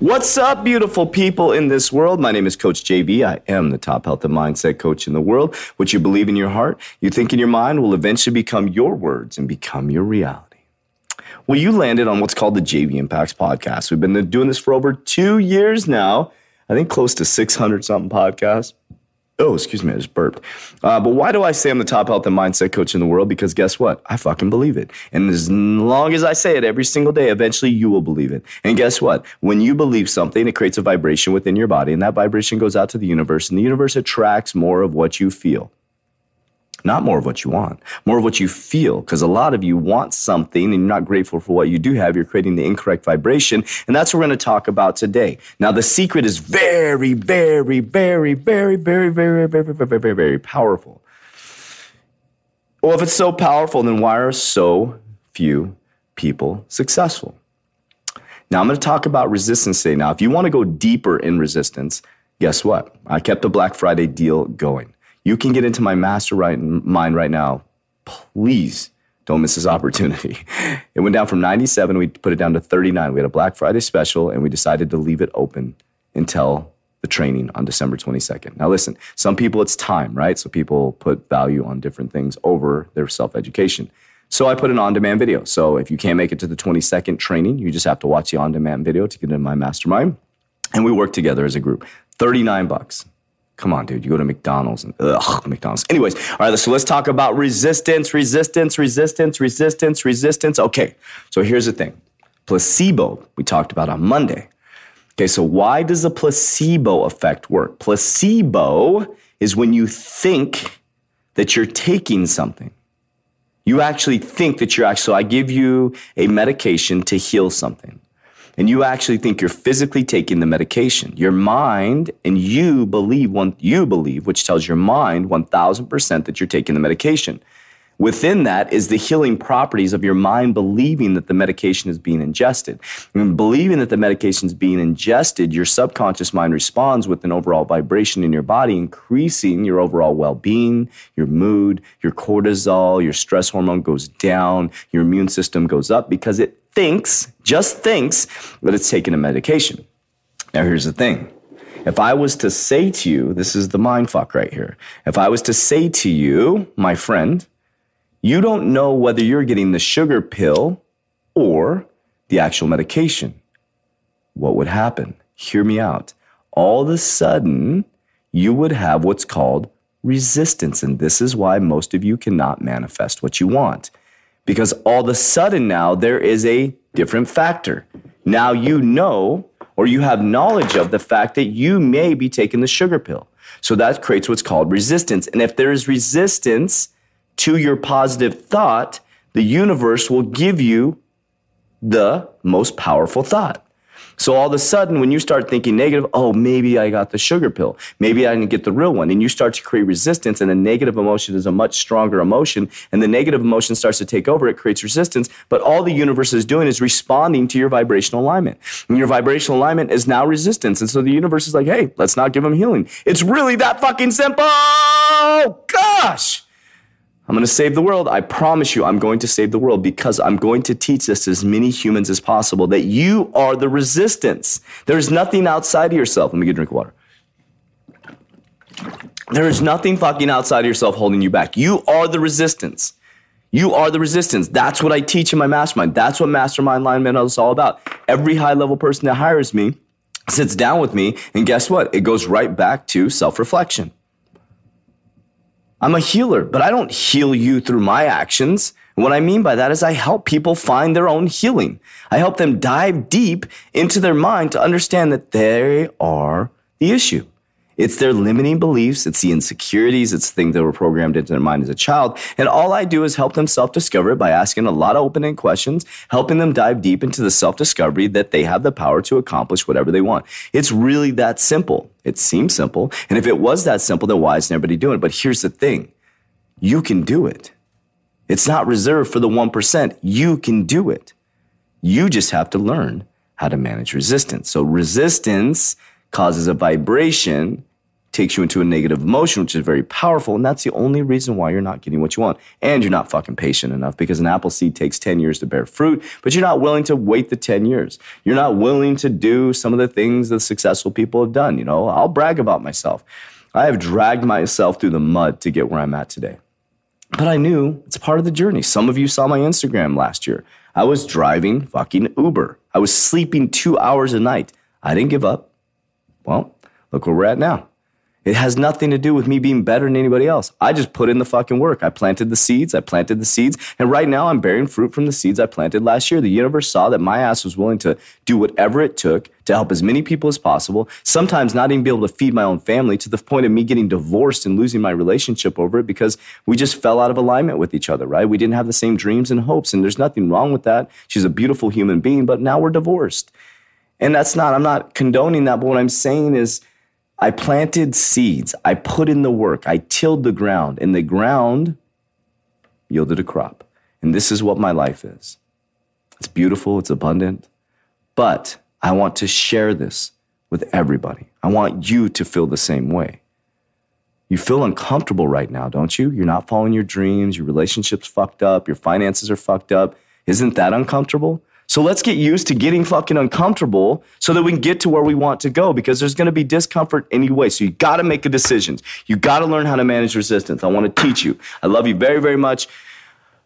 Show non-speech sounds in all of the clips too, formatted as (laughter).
What's up, beautiful people in this world? My name is Coach JV. I am the top health and mindset coach in the world. What you believe in your heart, you think in your mind, will eventually become your words and become your reality. Well, you landed on what's called the JV Impacts podcast. We've been doing this for over two years now. I think close to 600 something podcasts. Oh, excuse me, I just burped. Uh, but why do I say I'm the top health and mindset coach in the world? Because guess what? I fucking believe it. And as long as I say it every single day, eventually you will believe it. And guess what? When you believe something, it creates a vibration within your body, and that vibration goes out to the universe, and the universe attracts more of what you feel not more of what you want, more of what you feel. Because a lot of you want something and you're not grateful for what you do have. You're creating the incorrect vibration. And that's what we're going to talk about today. Now, the secret is very, very, very, very, very, very, very, very, very, very, powerful. Well, if it's so powerful, then why are so few people successful? Now, I'm going to talk about resistance today. Now, if you want to go deeper in resistance, guess what? I kept the Black Friday deal going you can get into my mastermind right now. Please don't miss this opportunity. (laughs) It went down from 97, we put it down to 39. We had a Black Friday special, and we decided to leave it open until the training on December 22nd. Now, listen, some people it's time, right? So people put value on different things over their self education. So I put an on demand video. So if you can't make it to the 22nd training, you just have to watch the on demand video to get into my mastermind. And we work together as a group. 39 bucks. Come on, dude. You go to McDonald's and ugh, McDonald's. Anyways, all right, so let's talk about resistance, resistance, resistance, resistance, resistance. Okay, so here's the thing placebo, we talked about on Monday. Okay, so why does the placebo effect work? Placebo is when you think that you're taking something. You actually think that you're actually, so I give you a medication to heal something and you actually think you're physically taking the medication. Your mind and you believe one you believe, which tells your mind 1000% that you're taking the medication. Within that is the healing properties of your mind believing that the medication is being ingested. And believing that the medication is being ingested, your subconscious mind responds with an overall vibration in your body, increasing your overall well being, your mood, your cortisol, your stress hormone goes down, your immune system goes up because it thinks, just thinks, that it's taking a medication. Now, here's the thing. If I was to say to you, this is the mind fuck right here. If I was to say to you, my friend, you don't know whether you're getting the sugar pill or the actual medication, what would happen? Hear me out. All of a sudden, you would have what's called resistance. And this is why most of you cannot manifest what you want because all of a sudden now there is a different factor. Now you know or you have knowledge of the fact that you may be taking the sugar pill. So that creates what's called resistance. And if there is resistance to your positive thought, the universe will give you the most powerful thought. So all of a sudden, when you start thinking negative, oh, maybe I got the sugar pill. Maybe I didn't get the real one. And you start to create resistance, and the negative emotion is a much stronger emotion. And the negative emotion starts to take over, it creates resistance. But all the universe is doing is responding to your vibrational alignment. And your vibrational alignment is now resistance. And so the universe is like, hey, let's not give them healing. It's really that fucking simple. Gosh. I'm going to save the world. I promise you, I'm going to save the world because I'm going to teach this to as many humans as possible that you are the resistance. There's nothing outside of yourself. Let me get a drink of water. There is nothing fucking outside of yourself holding you back. You are the resistance. You are the resistance. That's what I teach in my mastermind. That's what mastermind alignment is all about. Every high level person that hires me sits down with me, and guess what? It goes right back to self reflection. I'm a healer, but I don't heal you through my actions. what I mean by that is I help people find their own healing. I help them dive deep into their mind to understand that they are the issue. It's their limiting beliefs, it's the insecurities, it's things that were programmed into their mind as a child. And all I do is help them self discover it by asking a lot of open ended questions, helping them dive deep into the self discovery that they have the power to accomplish whatever they want. It's really that simple. It seems simple. And if it was that simple, then why isn't everybody doing it? But here's the thing you can do it. It's not reserved for the 1%. You can do it. You just have to learn how to manage resistance. So, resistance causes a vibration, takes you into a negative emotion, which is very powerful. And that's the only reason why you're not getting what you want. And you're not fucking patient enough because an apple seed takes 10 years to bear fruit, but you're not willing to wait the 10 years. You're not willing to do some of the things that successful people have done. You know, I'll brag about myself. I have dragged myself through the mud to get where I'm at today. But I knew it's part of the journey. Some of you saw my Instagram last year. I was driving fucking Uber. I was sleeping two hours a night. I didn't give up. Well, look where we're at now. It has nothing to do with me being better than anybody else. I just put in the fucking work. I planted the seeds. I planted the seeds. And right now I'm bearing fruit from the seeds I planted last year. The universe saw that my ass was willing to do whatever it took to help as many people as possible. Sometimes not even be able to feed my own family to the point of me getting divorced and losing my relationship over it because we just fell out of alignment with each other, right? We didn't have the same dreams and hopes. And there's nothing wrong with that. She's a beautiful human being, but now we're divorced. And that's not, I'm not condoning that. But what I'm saying is, I planted seeds. I put in the work. I tilled the ground, and the ground yielded a crop. And this is what my life is. It's beautiful, it's abundant, but I want to share this with everybody. I want you to feel the same way. You feel uncomfortable right now, don't you? You're not following your dreams, your relationship's fucked up, your finances are fucked up. Isn't that uncomfortable? So let's get used to getting fucking uncomfortable so that we can get to where we want to go because there's going to be discomfort anyway. So you got to make the decisions. You got to learn how to manage resistance. I want to teach you. I love you very, very much. (sighs)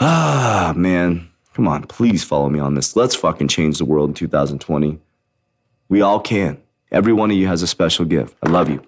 Ah, man. Come on, please follow me on this. Let's fucking change the world in 2020. We all can. Every one of you has a special gift. I love you.